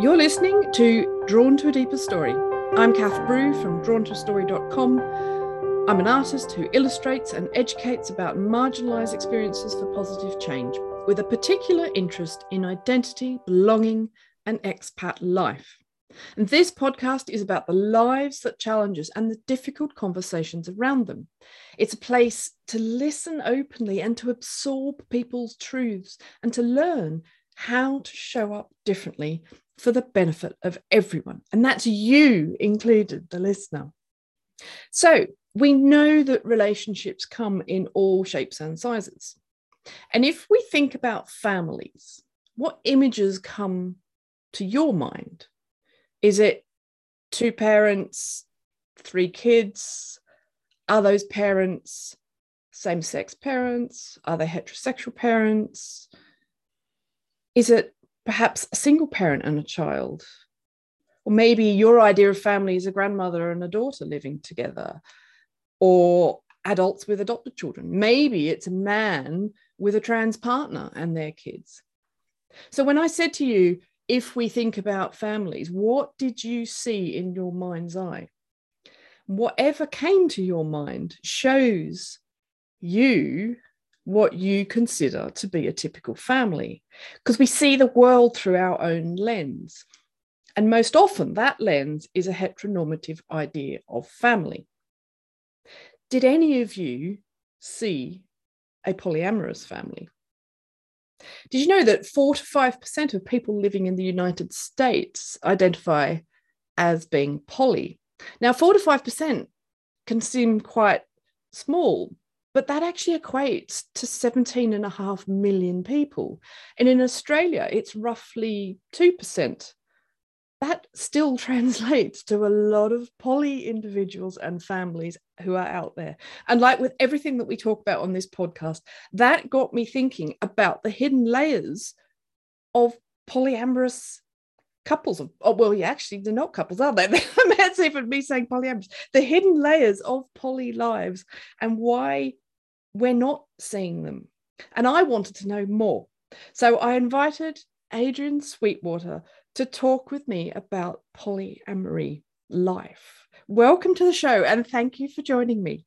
You're listening to Drawn to a Deeper Story. I'm Kath Brew from drawntoastory.com. I'm an artist who illustrates and educates about marginalised experiences for positive change, with a particular interest in identity, belonging, and expat life. And this podcast is about the lives that challenge us and the difficult conversations around them. It's a place to listen openly and to absorb people's truths and to learn how to show up differently for the benefit of everyone. And that's you included, the listener. So we know that relationships come in all shapes and sizes. And if we think about families, what images come to your mind? Is it two parents, three kids? Are those parents same sex parents? Are they heterosexual parents? Is it perhaps a single parent and a child? Or maybe your idea of family is a grandmother and a daughter living together, or adults with adopted children. Maybe it's a man with a trans partner and their kids. So when I said to you, if we think about families, what did you see in your mind's eye? Whatever came to your mind shows you what you consider to be a typical family, because we see the world through our own lens. And most often, that lens is a heteronormative idea of family. Did any of you see a polyamorous family? Did you know that 4 to 5% of people living in the United States identify as being poly? Now, 4 to 5% can seem quite small, but that actually equates to 17 and a half million people. And in Australia, it's roughly 2% that still translates to a lot of poly individuals and families who are out there. And like with everything that we talk about on this podcast, that got me thinking about the hidden layers of polyamorous couples of oh well yeah actually they're not couples are they that's even me saying polyamorous the hidden layers of poly lives and why we're not seeing them and i wanted to know more so i invited adrian sweetwater to talk with me about polyamory life. Welcome to the show and thank you for joining me.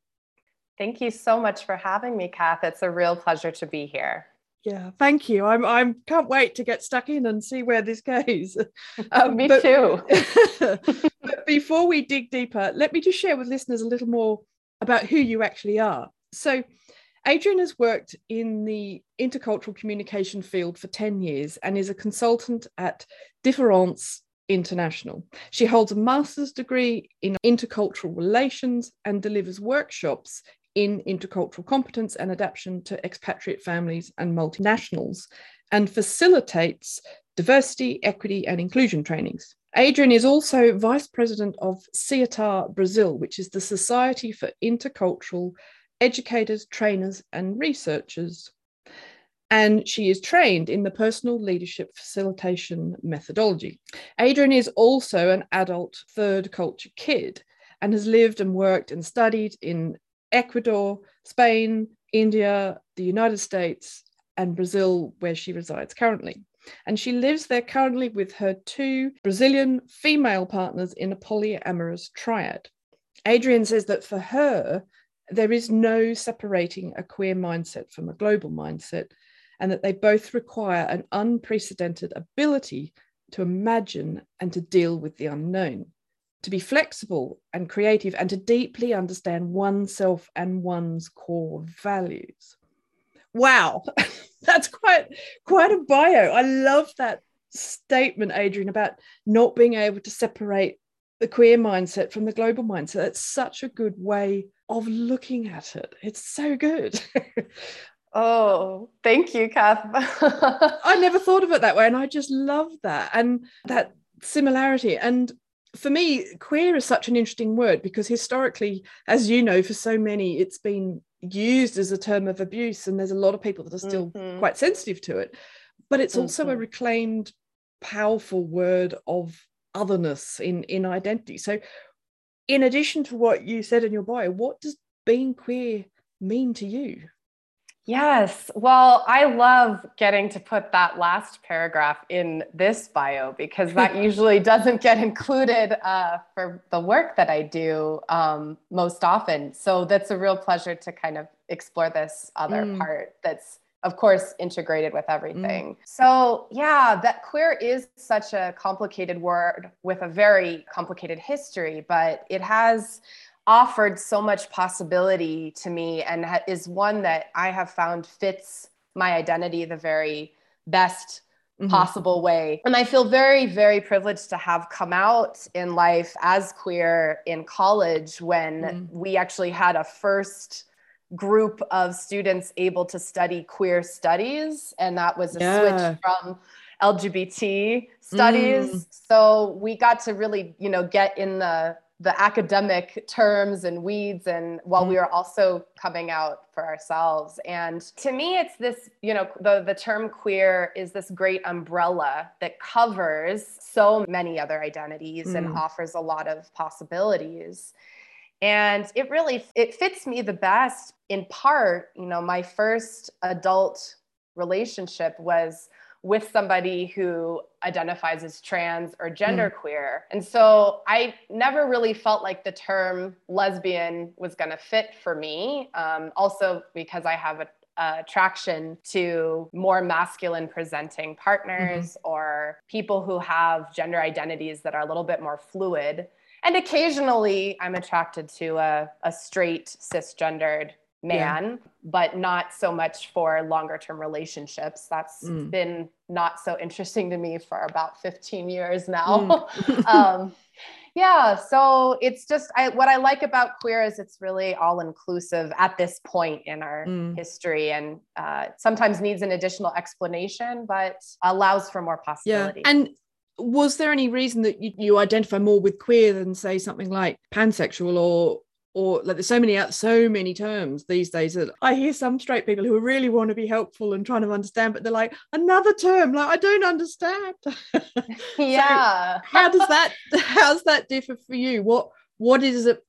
Thank you so much for having me, Kath. It's a real pleasure to be here. Yeah, thank you. I'm I'm can't wait to get stuck in and see where this goes. Um, me but, too. but before we dig deeper, let me just share with listeners a little more about who you actually are. So, Adrian has worked in the intercultural communication field for 10 years and is a consultant at Difference International. She holds a master's degree in intercultural relations and delivers workshops in intercultural competence and adaptation to expatriate families and multinationals and facilitates diversity, equity, and inclusion trainings. Adrian is also vice president of SIETAR Brazil, which is the Society for Intercultural educators, trainers, and researchers. And she is trained in the personal leadership facilitation methodology. Adrian is also an adult third culture kid and has lived and worked and studied in Ecuador, Spain, India, the United States, and Brazil, where she resides currently. And she lives there currently with her two Brazilian female partners in a polyamorous triad. Adrian says that for her, there is no separating a queer mindset from a global mindset, and that they both require an unprecedented ability to imagine and to deal with the unknown, to be flexible and creative, and to deeply understand oneself and one's core values. Wow, that's quite quite a bio. I love that statement, Adrian, about not being able to separate the queer mindset from the global mindset. That's such a good way of looking at it. It's so good. oh, thank you, Kath. I never thought of it that way. And I just love that and that similarity. And for me, queer is such an interesting word because historically, as you know, for so many, it's been used as a term of abuse. And there's a lot of people that are still mm-hmm. quite sensitive to it. But it's also mm-hmm. a reclaimed, powerful word of otherness in, in identity. So in addition to what you said in your bio, what does being queer mean to you? Yes. Well, I love getting to put that last paragraph in this bio because that usually doesn't get included uh, for the work that I do um, most often. So that's a real pleasure to kind of explore this other mm. part that's of course integrated with everything. Mm. So, yeah, that queer is such a complicated word with a very complicated history, but it has offered so much possibility to me and ha- is one that I have found fits my identity the very best mm-hmm. possible way. And I feel very, very privileged to have come out in life as queer in college when mm. we actually had a first group of students able to study queer studies. And that was a yeah. switch from LGBT studies. Mm. So we got to really, you know, get in the the academic terms and weeds and while we mm-hmm. are also coming out for ourselves and to me it's this you know the the term queer is this great umbrella that covers so many other identities mm. and offers a lot of possibilities and it really it fits me the best in part you know my first adult relationship was with somebody who identifies as trans or genderqueer. Mm. And so I never really felt like the term lesbian was going to fit for me. Um, also, because I have a, attraction to more masculine presenting partners mm-hmm. or people who have gender identities that are a little bit more fluid. And occasionally I'm attracted to a, a straight cisgendered man, yeah. but not so much for longer term relationships. That's mm. been not so interesting to me for about 15 years now. Mm. um, yeah, so it's just I, what I like about queer is it's really all inclusive at this point in our mm. history, and uh, sometimes needs an additional explanation, but allows for more possibility. Yeah, and was there any reason that you, you identify more with queer than say something like pansexual or or like there's so many out so many terms these days that I hear some straight people who really want to be helpful and trying to understand, but they're like another term, like I don't understand. yeah. so how does that how's that differ for you? What what is it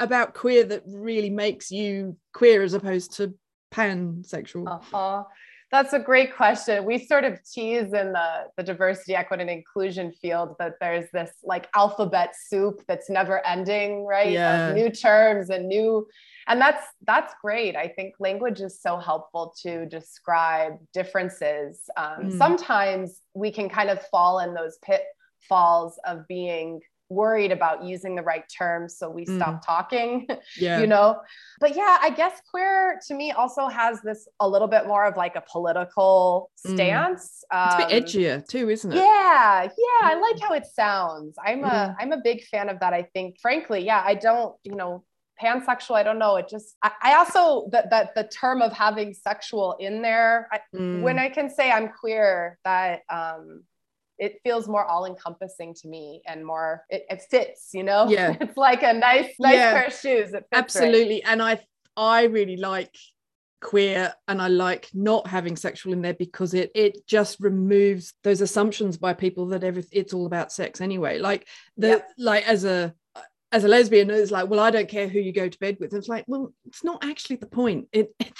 about queer that really makes you queer as opposed to pansexual? Uh-huh. That's a great question. We sort of tease in the, the diversity, equity, and inclusion field that there's this like alphabet soup that's never ending, right? Yeah. Of new terms and new, and that's that's great. I think language is so helpful to describe differences. Um, mm. Sometimes we can kind of fall in those pitfalls of being worried about using the right terms so we mm. stop talking yeah you know but yeah i guess queer to me also has this a little bit more of like a political mm. stance mm. it's a bit um, edgier too isn't it yeah yeah i like how it sounds i'm a mm. i'm a big fan of that i think frankly yeah i don't you know pansexual i don't know it just i, I also that that the term of having sexual in there I, mm. when i can say i'm queer that um it feels more all encompassing to me and more it, it, fits you know yeah it's like a nice nice yeah. pair of shoes absolutely right. and i i really like queer and i like not having sexual in there because it it just removes those assumptions by people that every it's all about sex anyway like the yeah. like as a as a lesbian it's like well i don't care who you go to bed with. It's like well it's not actually the point. It, it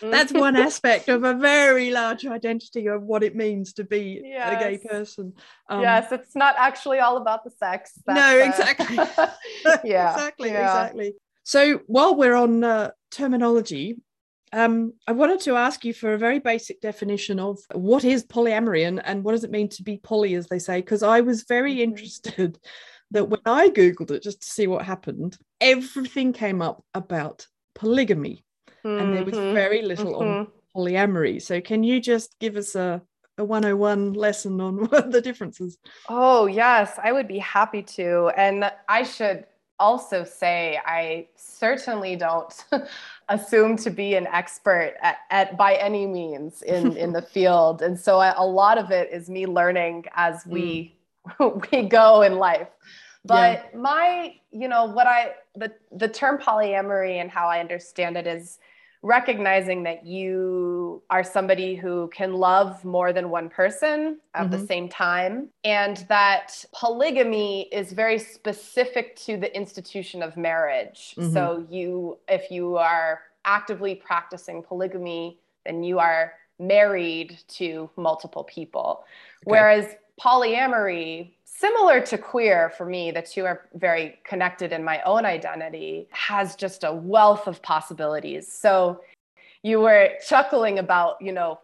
that's one aspect of a very large identity of what it means to be yes. a gay person. Um, yes it's not actually all about the sex. That's, no uh, exactly. Yeah exactly yeah. exactly. So while we're on uh, terminology um, I wanted to ask you for a very basic definition of what is polyamory and, and what does it mean to be poly, as they say, because I was very mm-hmm. interested that when I Googled it just to see what happened, everything came up about polygamy. Mm-hmm. And there was mm-hmm. very little mm-hmm. on polyamory. So can you just give us a, a 101 lesson on what the differences? Oh, yes, I would be happy to. And I should also say I certainly don't assume to be an expert at, at by any means in, in the field. And so I, a lot of it is me learning as we mm. we go in life. But yeah. my, you know, what I the the term polyamory and how I understand it is recognizing that you are somebody who can love more than one person at mm-hmm. the same time and that polygamy is very specific to the institution of marriage mm-hmm. so you if you are actively practicing polygamy then you are married to multiple people. Okay. Whereas polyamory, similar to queer for me, the two are very connected in my own identity, has just a wealth of possibilities. So you were chuckling about, you know,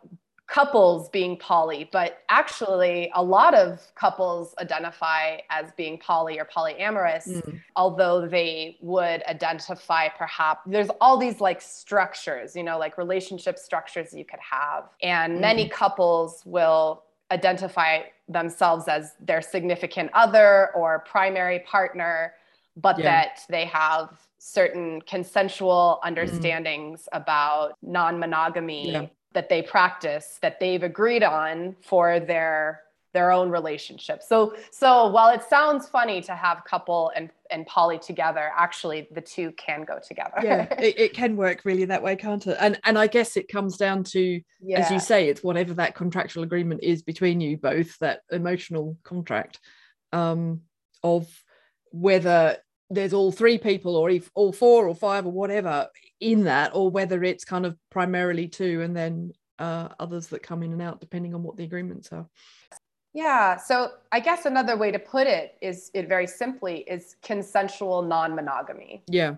couples being poly, but actually, a lot of couples identify as being poly or polyamorous, mm. although they would identify perhaps there's all these like structures, you know, like relationship structures you could have. And mm. many couples will identify themselves as their significant other or primary partner, but yeah. that they have certain consensual mm. understandings mm. about non monogamy. Yeah that they practice that they've agreed on for their their own relationship. So so while it sounds funny to have couple and and poly together, actually the two can go together. yeah, it, it can work really that way, can't it? And and I guess it comes down to, yeah. as you say, it's whatever that contractual agreement is between you both, that emotional contract um, of whether there's all three people or if all four or five or whatever in that or whether it's kind of primarily two and then uh, others that come in and out depending on what the agreements are yeah so i guess another way to put it is it very simply is consensual non-monogamy yeah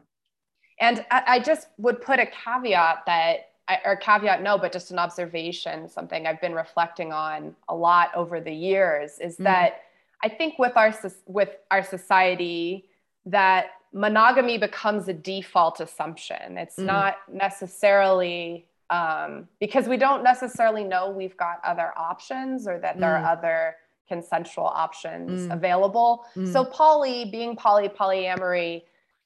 and i, I just would put a caveat that or caveat no but just an observation something i've been reflecting on a lot over the years is mm. that i think with our with our society that monogamy becomes a default assumption. It's mm. not necessarily um, because we don't necessarily know we've got other options or that there mm. are other consensual options mm. available. Mm. So poly, being poly, polyamory,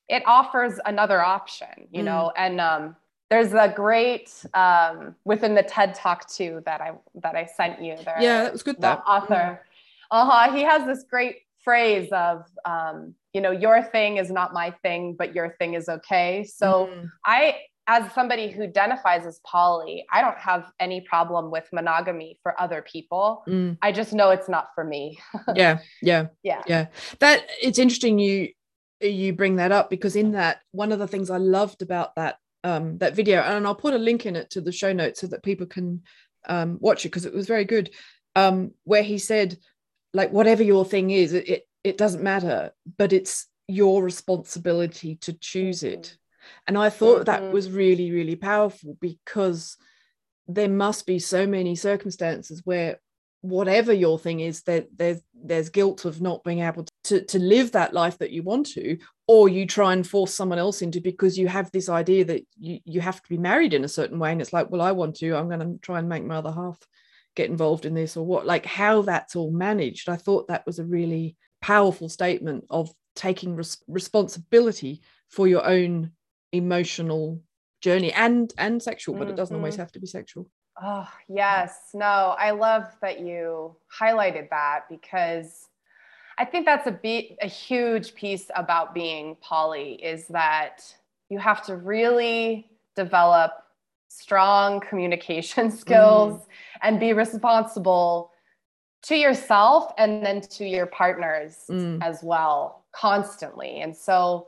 it offers another option, you know, mm. and um, there's a great um, within the TED Talk too that I that I sent you. There, yeah, that was good. The author, mm. uh huh. He has this great phrase of um, you know your thing is not my thing but your thing is okay so mm. i as somebody who identifies as poly i don't have any problem with monogamy for other people. Mm. i just know it's not for me. Yeah yeah yeah. yeah. That it's interesting you you bring that up because in that one of the things i loved about that um that video and i'll put a link in it to the show notes so that people can um watch it because it was very good um where he said like whatever your thing is it, it, it doesn't matter but it's your responsibility to choose it. Mm-hmm. And i thought mm-hmm. that was really really powerful because there must be so many circumstances where whatever your thing is that there's there's guilt of not being able to to live that life that you want to or you try and force someone else into because you have this idea that you you have to be married in a certain way and it's like well I want to I'm going to try and make my other half get involved in this or what like how that's all managed i thought that was a really powerful statement of taking res- responsibility for your own emotional journey and and sexual but it doesn't always mm-hmm. have to be sexual oh yes no i love that you highlighted that because i think that's a be- a huge piece about being poly is that you have to really develop strong communication skills mm. and be responsible to yourself and then to your partners mm. as well constantly and so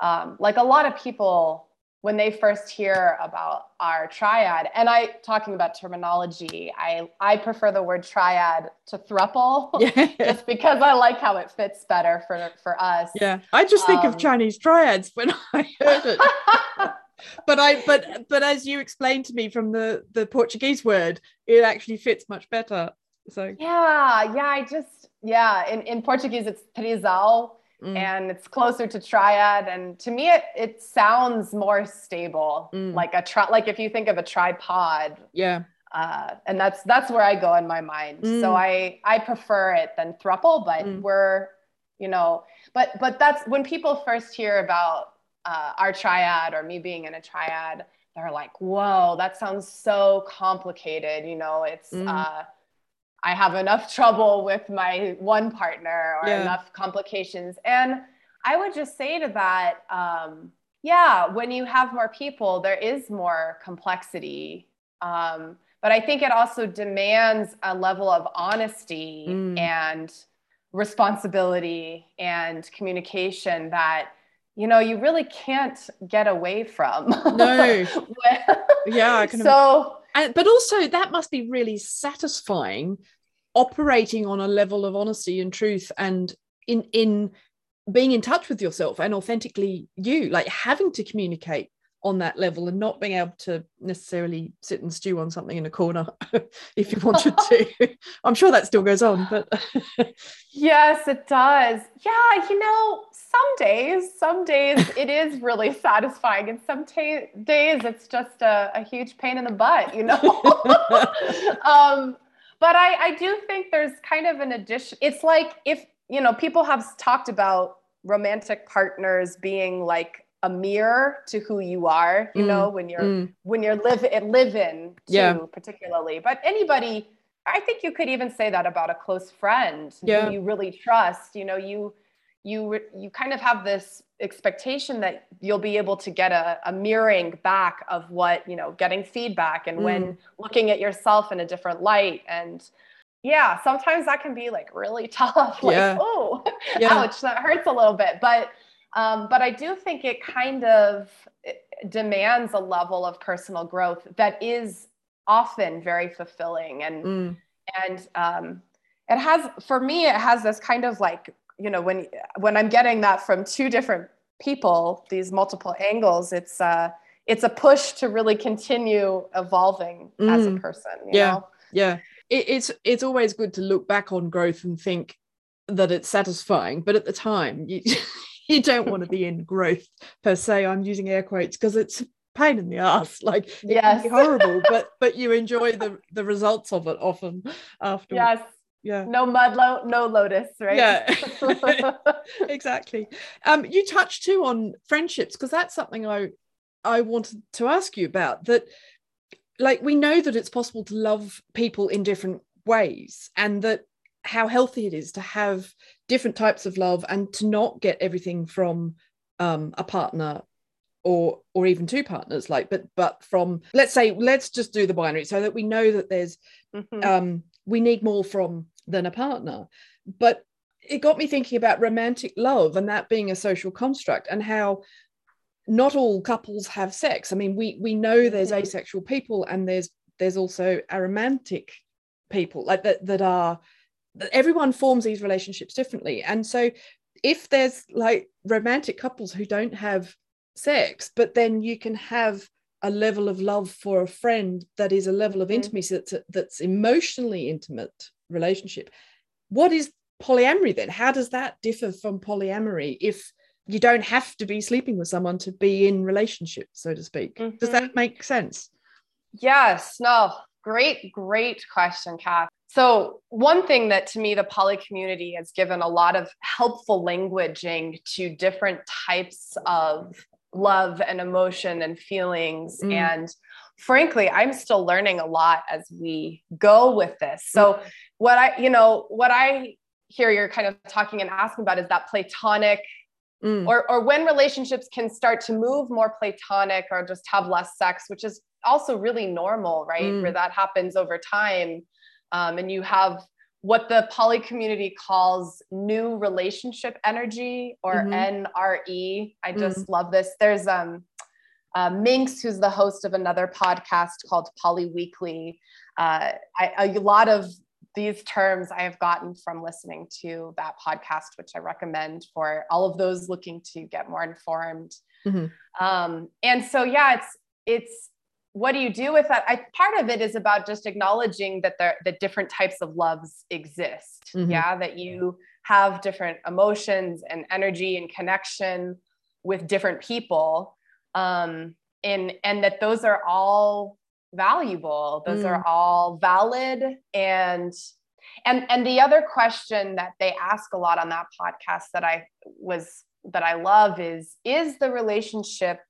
um, like a lot of people when they first hear about our triad and i talking about terminology i i prefer the word triad to thruple yeah. just because i like how it fits better for for us. Yeah. I just think um, of chinese triads when i heard it. But I but but as you explained to me from the the Portuguese word, it actually fits much better. So yeah, yeah, I just yeah, in, in Portuguese it's trisal mm. and it's closer to triad. And to me it it sounds more stable. Mm. Like a tri like if you think of a tripod. Yeah. Uh, and that's that's where I go in my mind. Mm. So I I prefer it than thruple, but mm. we're you know, but but that's when people first hear about uh, our triad or me being in a triad, they're like, whoa, that sounds so complicated. You know, it's, mm. uh, I have enough trouble with my one partner or yeah. enough complications. And I would just say to that, um, yeah, when you have more people, there is more complexity. Um, but I think it also demands a level of honesty mm. and responsibility and communication that you know you really can't get away from no yeah so and, but also that must be really satisfying operating on a level of honesty and truth and in in being in touch with yourself and authentically you like having to communicate on that level and not being able to necessarily sit and stew on something in a corner if you wanted to. I'm sure that still goes on, but yes, it does. Yeah, you know, some days, some days it is really satisfying, and some t- days it's just a, a, huge pain in the butt, you know. um, but I, I do think there's kind of an addition. It's like if you know, people have talked about romantic partners being like a mirror to who you are you mm, know when you're mm. when you're live live in too yeah. particularly but anybody i think you could even say that about a close friend yeah. who you really trust you know you you you kind of have this expectation that you'll be able to get a, a mirroring back of what you know getting feedback and mm. when looking at yourself in a different light and yeah sometimes that can be like really tough like yeah. oh yeah. ouch that hurts a little bit but um, but I do think it kind of demands a level of personal growth that is often very fulfilling and mm. and um, it has for me it has this kind of like you know when when I'm getting that from two different people these multiple angles it's uh it's a push to really continue evolving mm. as a mm. person yeah know? yeah it, it's it's always good to look back on growth and think that it's satisfying but at the time you you don't want to be in growth per se. I'm using air quotes because it's pain in the ass. Like yes. horrible, but but you enjoy the the results of it often after. Yes. Yeah. No mud, lo- no lotus, right? Yeah. exactly. Um, you touched too on friendships because that's something I I wanted to ask you about. That like we know that it's possible to love people in different ways, and that how healthy it is to have different types of love and to not get everything from um, a partner or or even two partners like but but from let's say let's just do the binary so that we know that there's mm-hmm. um we need more from than a partner but it got me thinking about romantic love and that being a social construct and how not all couples have sex i mean we we know there's mm-hmm. asexual people and there's there's also aromantic people like that that are everyone forms these relationships differently. And so if there's like romantic couples who don't have sex but then you can have a level of love for a friend that is a level of mm-hmm. intimacy that's that's emotionally intimate relationship what is polyamory then? How does that differ from polyamory if you don't have to be sleeping with someone to be in relationship so to speak? Mm-hmm. does that make sense? Yes. No. Great great question kath so, one thing that to me, the poly community has given a lot of helpful languaging to different types of love and emotion and feelings. Mm. And frankly, I'm still learning a lot as we go with this. So, mm. what I, you know, what I hear you're kind of talking and asking about is that platonic. Mm. Or, or when relationships can start to move more platonic or just have less sex, which is also really normal, right? Mm. Where that happens over time um, and you have what the poly community calls new relationship energy or mm-hmm. NRE. I just mm. love this. There's um, uh, Minx, who's the host of another podcast called Poly Weekly. Uh, I, a lot of these terms I have gotten from listening to that podcast, which I recommend for all of those looking to get more informed. Mm-hmm. Um, and so, yeah, it's it's what do you do with that? I, part of it is about just acknowledging that there that different types of loves exist. Mm-hmm. Yeah, that you have different emotions and energy and connection with different people, um, and and that those are all valuable. Those mm. are all valid and and and the other question that they ask a lot on that podcast that I was that I love is is the relationship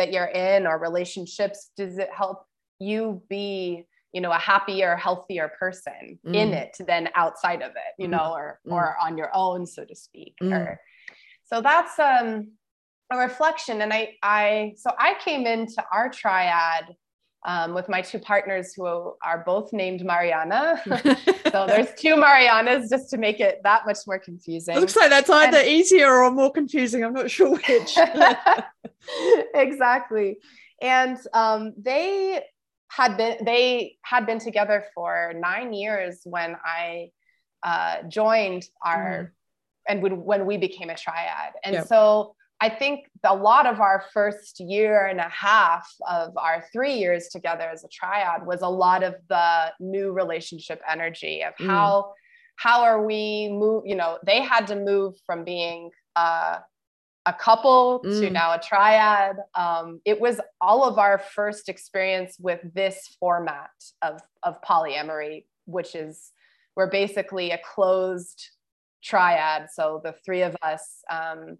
that you're in or relationships does it help you be you know a happier healthier person mm. in it than outside of it you mm. know or mm. or on your own so to speak mm. or so that's um a reflection and i i so i came into our triad um, with my two partners who are both named Mariana. so there's two Marianas just to make it that much more confusing. It looks like that's either and, easier or more confusing. I'm not sure which. exactly. And um, they had been they had been together for nine years when I uh, joined our mm. and when, when we became a triad. And yep. so I think a lot of our first year and a half of our three years together as a triad was a lot of the new relationship energy of mm. how how are we move you know they had to move from being uh, a couple mm. to now a triad um, it was all of our first experience with this format of of polyamory which is we're basically a closed triad so the three of us um,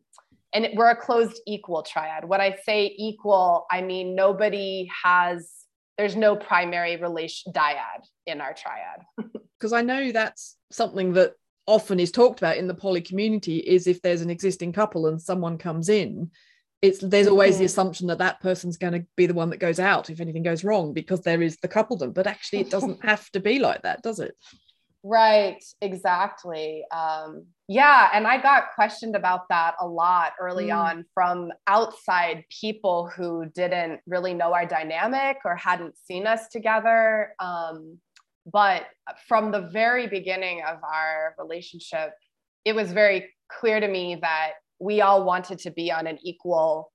and we're a closed equal triad. When i say equal i mean nobody has there's no primary relation dyad in our triad. Because i know that's something that often is talked about in the poly community is if there's an existing couple and someone comes in it's there's always the mm-hmm. assumption that that person's going to be the one that goes out if anything goes wrong because there is the coupledom but actually it doesn't have to be like that does it? Right exactly. Um, yeah and i got questioned about that a lot early mm. on from outside people who didn't really know our dynamic or hadn't seen us together um, but from the very beginning of our relationship, it was very clear to me that we all wanted to be on an equal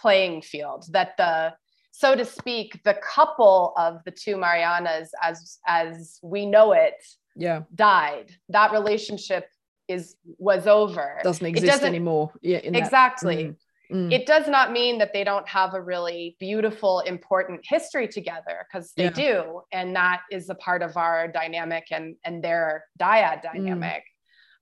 playing field, that the so to speak, the couple of the two Marianas, as as we know it, yeah, died. That relationship is was over. Doesn't exist anymore. Yeah, exactly. Mm. Mm. It does not mean that they don't have a really beautiful, important history together because they yeah. do. And that is a part of our dynamic and, and their dyad mm. dynamic.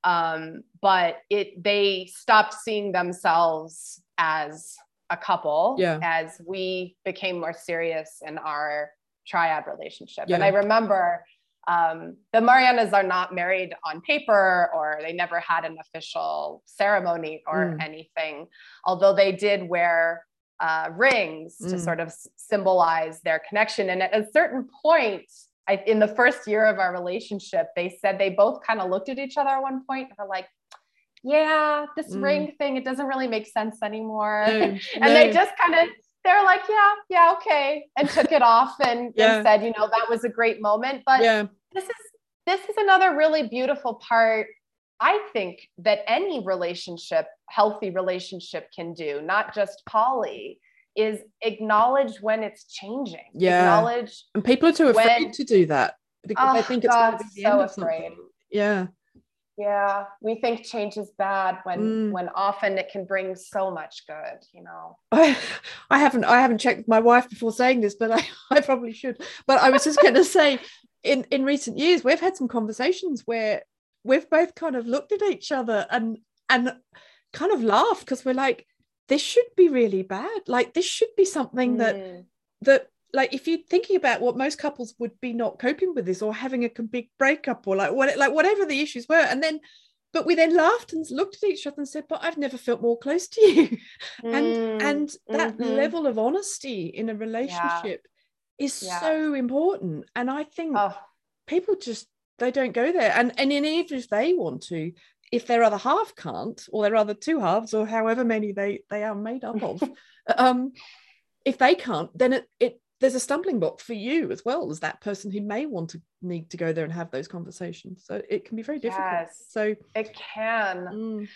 Mm. Um, but it they stopped seeing themselves as a couple yeah. as we became more serious in our triad relationship. Yeah. And I remember um, the Marianas are not married on paper or they never had an official ceremony or mm. anything, although they did wear uh, rings mm. to sort of symbolize their connection. And at a certain point, I, in the first year of our relationship, they said they both kind of looked at each other at one point and were like, yeah, this mm. ring thing, it doesn't really make sense anymore. No, and no. they just kind of they're like, yeah, yeah, okay, and took it off and, yeah. and, said, you know, that was a great moment. But yeah. this is this is another really beautiful part. I think that any relationship, healthy relationship, can do, not just poly, is acknowledge when it's changing. Yeah, acknowledge, and people are too afraid when, to do that because oh, they ah, think it's God, so afraid. Yeah, yeah we think change is bad when mm. when often it can bring so much good you know i i haven't i haven't checked with my wife before saying this but i i probably should but i was just going to say in in recent years we've had some conversations where we've both kind of looked at each other and and kind of laughed because we're like this should be really bad like this should be something mm. that that like if you're thinking about what most couples would be not coping with this or having a big breakup or like what like whatever the issues were and then but we then laughed and looked at each other and said but i've never felt more close to you mm, and and that mm-hmm. level of honesty in a relationship yeah. is yeah. so important and i think oh. people just they don't go there and and even if they want to if their other half can't or their other two halves or however many they they are made up of um if they can't then it, it there's a stumbling block for you as well as that person who may want to need to go there and have those conversations so it can be very difficult yes, so it can mm.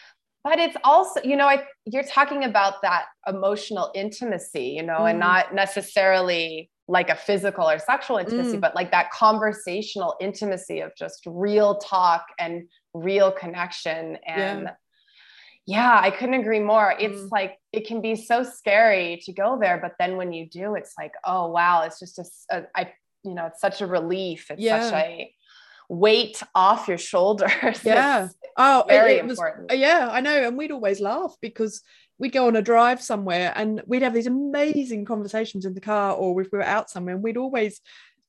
but it's also you know I, you're talking about that emotional intimacy you know mm. and not necessarily like a physical or sexual intimacy mm. but like that conversational intimacy of just real talk and real connection and yeah yeah, I couldn't agree more. It's mm. like it can be so scary to go there, but then when you do, it's like, oh wow, it's just a, a I, you know, it's such a relief. It's yeah. such a weight off your shoulders. Yeah. oh, very it, it important. Was, yeah, I know. And we'd always laugh because we'd go on a drive somewhere and we'd have these amazing conversations in the car, or if we were out somewhere, and we'd always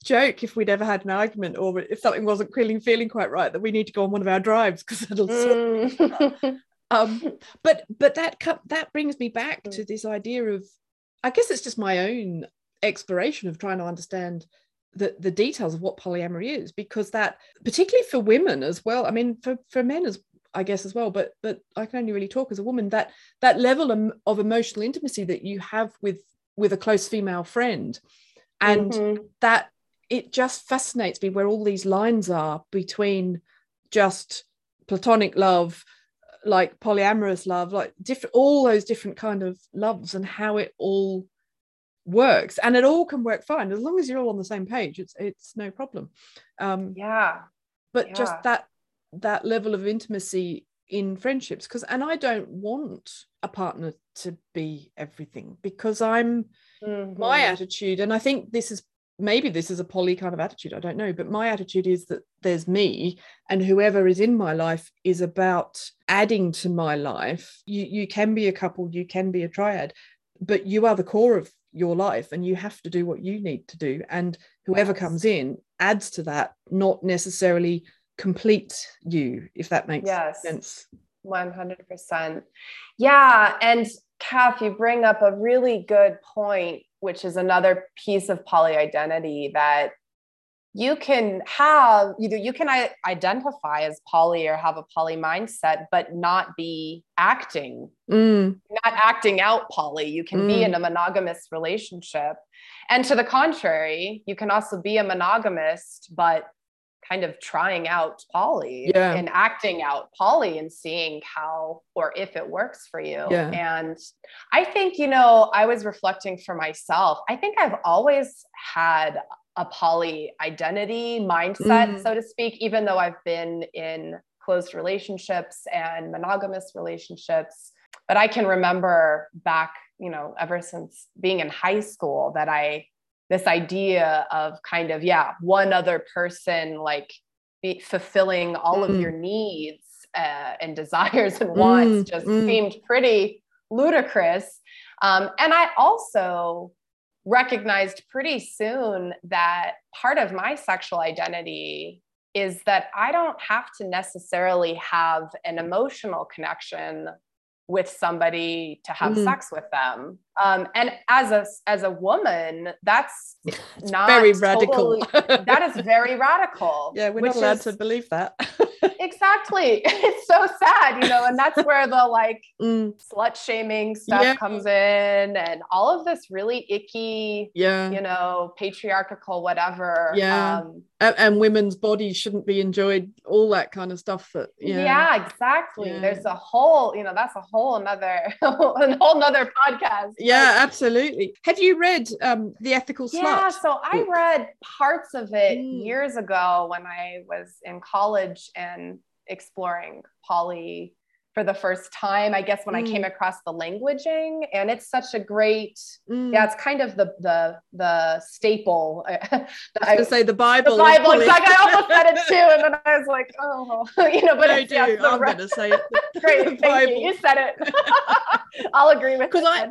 joke if we'd ever had an argument or if something wasn't feeling feeling quite right that we need to go on one of our drives because it'll mm. um, but but that that brings me back to this idea of i guess it's just my own exploration of trying to understand the, the details of what polyamory is because that particularly for women as well i mean for, for men as i guess as well but but i can only really talk as a woman that that level of, of emotional intimacy that you have with with a close female friend and mm-hmm. that it just fascinates me where all these lines are between just platonic love like polyamorous love like different all those different kind of loves and how it all works. And it all can work fine. As long as you're all on the same page it's it's no problem. Um yeah. but yeah. just that that level of intimacy in friendships because and I don't want a partner to be everything because I'm mm-hmm. my attitude. And I think this is maybe this is a poly kind of attitude I don't know but my attitude is that there's me and whoever is in my life is about adding to my life. You you can be a couple you can be a triad but you are the core of your life and you have to do what you need to do. And whoever yes. comes in adds to that not necessarily complete you if that makes yes. sense. 100% yeah and Kath, you bring up a really good point which is another piece of poly identity that you can have either you can identify as poly or have a poly mindset but not be acting mm. not acting out poly you can mm. be in a monogamous relationship and to the contrary you can also be a monogamist but kind of trying out poly yeah. and acting out poly and seeing how or if it works for you. Yeah. And I think, you know, I was reflecting for myself. I think I've always had a poly identity mindset, mm. so to speak, even though I've been in closed relationships and monogamous relationships. But I can remember back, you know, ever since being in high school that I this idea of kind of yeah one other person like fulfilling all mm. of your needs uh, and desires and wants mm. just mm. seemed pretty ludicrous um, and i also recognized pretty soon that part of my sexual identity is that i don't have to necessarily have an emotional connection with somebody to have mm. sex with them um, and as a as a woman that's not very radical. totally, that is very radical yeah we're not allowed is, to believe that. Exactly. It's so sad you know and that's where the like mm. slut shaming stuff yeah. comes in and all of this really icky yeah. you know patriarchal whatever yeah. um, and, and, women's bodies shouldn't be enjoyed all that kind of stuff that yeah, yeah exactly. Yeah. there's a whole you know that's a whole another a whole another podcast. Yeah absolutely. Have you read um the ethical slut? yeah so i read parts of it mm. years ago when i was in college and exploring poly for the first time i guess when mm. i came mm. across the languaging and it's such a great mm. yeah it's kind of the the the staple i was to say the bible the bible exactly i almost said it too and then i was like oh you know but I do. Yeah, i'm right. gonna say it great thank you. you said it i'll agree with because i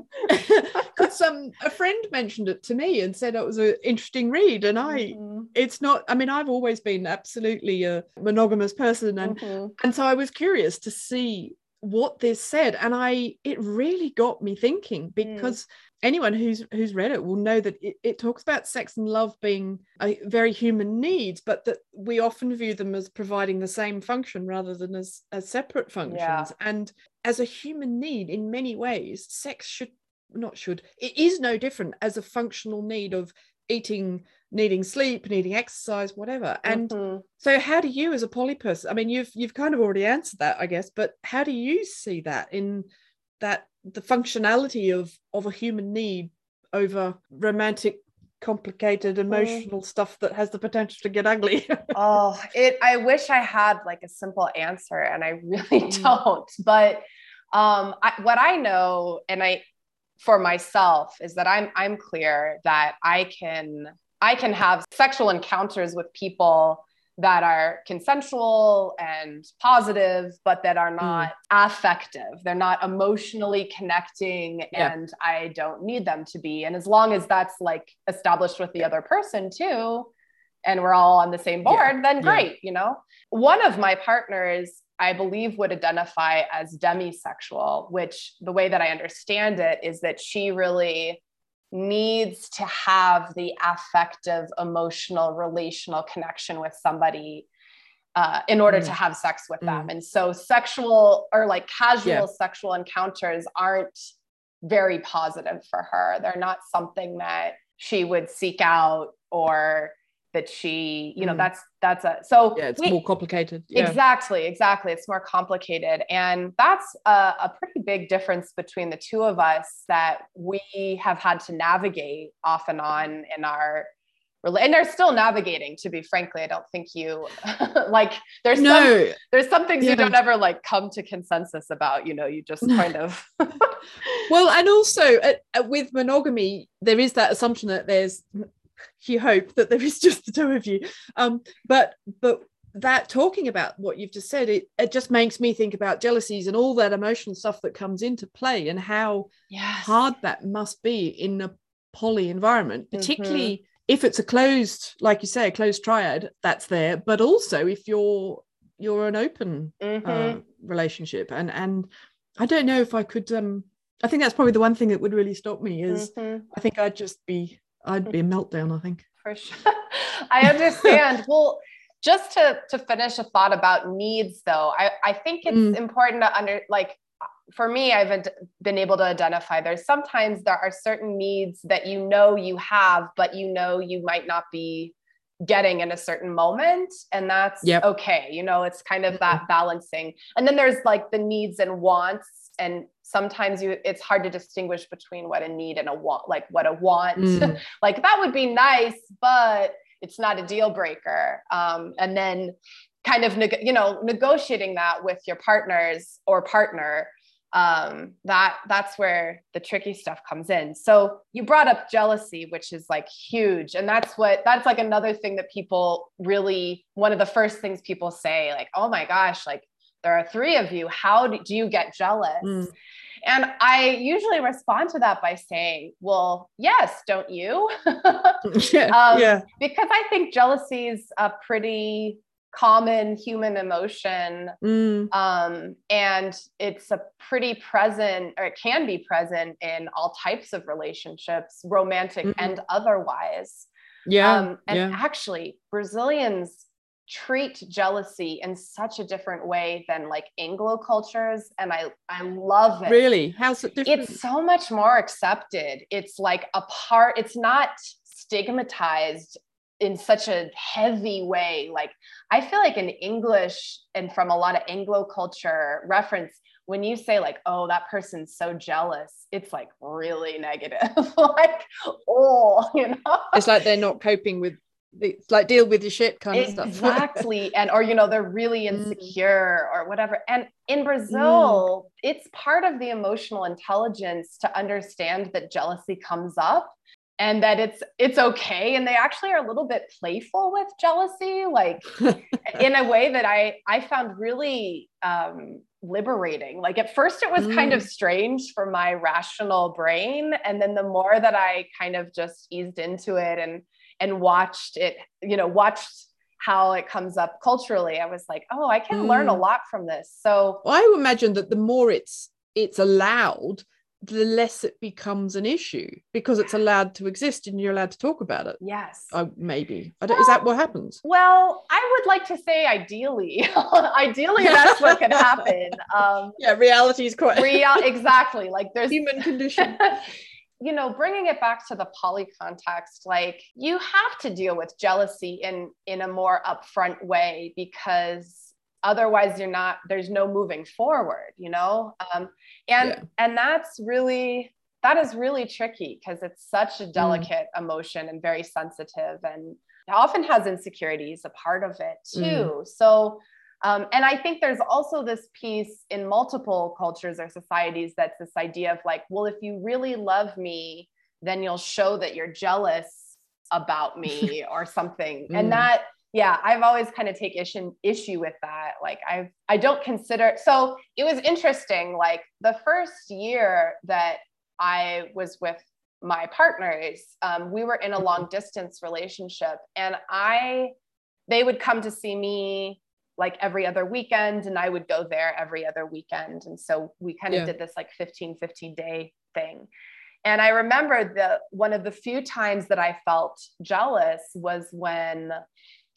because um a friend mentioned it to me and said it was an interesting read and i mm-hmm. It's not i mean i've always been absolutely a monogamous person and mm-hmm. and so i was curious to see what this said and i it really got me thinking mm. because mm. anyone who's who's read it will know that it, it, talks about sex and love being a very human needs but that we often view them as providing the same function rather than as as separate functions yeah. and as a human need in many ways sex should not should it is no different as a functional need of eating needing sleep needing exercise whatever and mm-hmm. so how do you as a poly person i mean you've you've kind of already answered that i guess but how do you see that in that the functionality of of a human need over romantic complicated mm. emotional mm. stuff that has the potential to get ugly oh it i wish i had like a simple answer and i really mm. don't but um I, what i know and i for myself is that i'm i'm clear that i can I can have sexual encounters with people that are consensual and positive, but that are not mm. affective. They're not emotionally connecting, yeah. and I don't need them to be. And as long as that's like established with the other person too, and we're all on the same board, yeah. then great, yeah. you know? One of my partners, I believe, would identify as demisexual, which the way that I understand it is that she really needs to have the affective, emotional, relational connection with somebody uh, in order mm. to have sex with mm. them. And so, sexual or like casual yeah. sexual encounters aren't very positive for her. They're not something that she would seek out or that she you know mm. that's that's a so yeah it's we, more complicated yeah. exactly exactly it's more complicated and that's a, a, pretty big difference between the two of us that we have had to navigate off and on in our and they're still navigating to be frankly i don't think you like there's no some, there's some things yeah. you don't ever like come to consensus about you know you just kind of well and also uh, uh, with monogamy there is that assumption that there's you hope that there is just the two of you um but but that talking about what you've just said it, it just makes me think about jealousies and all that emotional stuff that comes into play and how yes. hard that must be in a poly environment mm-hmm. particularly mm-hmm. if it's a closed like you say a closed triad that's there but also if you're you're an open mm-hmm. uh, relationship and and i don't know if i could um i think that's probably the one thing that would really stop me is mm-hmm. i think i'd just be I'd be a meltdown, I think. For sure. I understand. well, just to to finish a thought about needs though, I, I think it's mm. important to under like for me, I've ad- been able to identify there's sometimes there are certain needs that you know you have, but you know you might not be getting in a certain moment and that's yep. okay you know it's kind of that mm-hmm. balancing and then there's like the needs and wants and sometimes you it's hard to distinguish between what a need and a want like what a want. Mm. like that would be nice but it's not a deal breaker. Um, and then kind of neg- you know negotiating that with your partners or partner um, that that's where the tricky stuff comes in. So you brought up jealousy which is like huge and that's what that's like another thing that people really one of the first things people say like oh my gosh like there are three of you how do, do you get jealous mm. And I usually respond to that by saying, well, yes, don't you? yeah, um, yeah. Because I think jealousy is a pretty common human emotion. Mm. Um, and it's a pretty present, or it can be present in all types of relationships, romantic mm-hmm. and otherwise. Yeah. Um, and yeah. actually, Brazilians treat jealousy in such a different way than like Anglo cultures. And I, I love it. Really? How's it different? It's so much more accepted. It's like a part, it's not stigmatized in such a heavy way. Like I feel like in English and from a lot of Anglo culture reference, when you say like, oh, that person's so jealous, it's like really negative. like, oh, you know. It's like they're not coping with it's like deal with your shit kind of stuff exactly and or you know they're really insecure mm. or whatever and in brazil mm. it's part of the emotional intelligence to understand that jealousy comes up and that it's it's okay and they actually are a little bit playful with jealousy like in a way that i i found really um liberating like at first it was mm. kind of mm. strange for my rational brain and then the more that i kind of just eased into it and and watched it, you know, watched how it comes up culturally, I was like, oh, I can mm. learn a mm. lot from this. So well, I imagine that the more it's it's allowed, the less it becomes an issue because it's allowed to exist and you're allowed to talk about it. Yes. Oh, maybe. Well, is that what happens? Well, I would like to say ideally. ideally, that's what could happen. Um, yeah, reality is quite real. Exactly. Like there's human condition you know bringing it back to the poly context like you have to deal with jealousy in in a more upfront way because otherwise you're not there's no moving forward you know um, and yeah. and that's really that is really tricky because it's such a mm. delicate mm. emotion and very sensitive and often has insecurities a part of it too mm. so um, and I think there's also this piece in multiple cultures or societies that's this idea of like, well, if you really love me, then you'll show that you're jealous about me or something. mm. And that, yeah, I've always kind of take issue issue with that. Like I I don't consider so it was interesting. Like the first year that I was with my partners, um, we were in a long distance relationship, and I they would come to see me like every other weekend and I would go there every other weekend. And so we kind of yeah. did this like 15, 15 day thing. And I remember the one of the few times that I felt jealous was when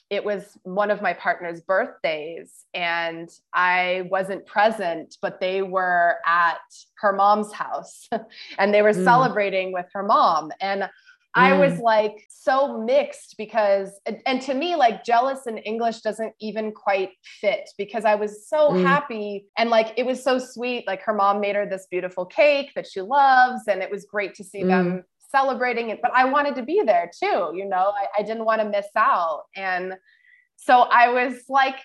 it was one of my partner's birthdays and I wasn't present, but they were at her mom's house and they were mm. celebrating with her mom. And I was like so mixed because, and to me, like jealous in English doesn't even quite fit because I was so mm. happy and like it was so sweet. Like her mom made her this beautiful cake that she loves, and it was great to see mm. them celebrating it. But I wanted to be there too, you know, I, I didn't want to miss out. And so I was like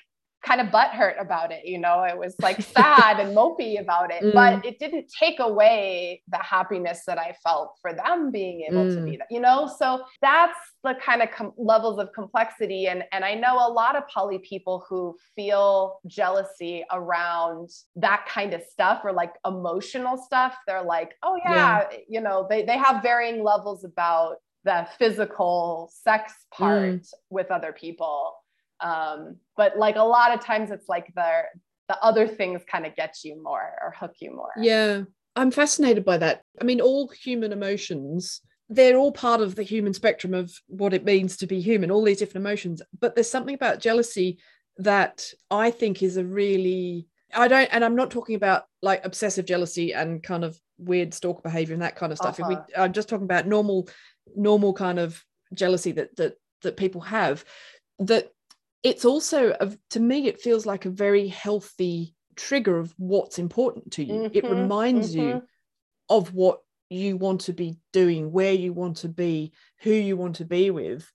kind of butthurt about it. You know, it was like sad and mopey about it, mm. but it didn't take away the happiness that I felt for them being able mm. to be mm. that, you know? So that's the kind of com- levels of complexity. And, and I know a lot of poly people who feel jealousy around that kind of stuff or like emotional stuff. They're like, oh yeah, yeah. you know, they, they have varying levels about the physical sex part mm. with other people um, but like a lot of times it's like the the other things kind of get you more or hook you more. Yeah. I'm fascinated by that. I mean all human emotions they're all part of the human spectrum of what it means to be human all these different emotions. But there's something about jealousy that i think is a really i don't and i'm not talking about like obsessive jealousy and kind of weird stalker behavior and that kind of stuff. Uh-huh. we, i'm just talking about normal normal kind of jealousy that that that people have that it's also a, to me it feels like a very healthy trigger of what's important to you mm-hmm, it reminds mm-hmm. you of what you want to be doing where you want to be who you want to be with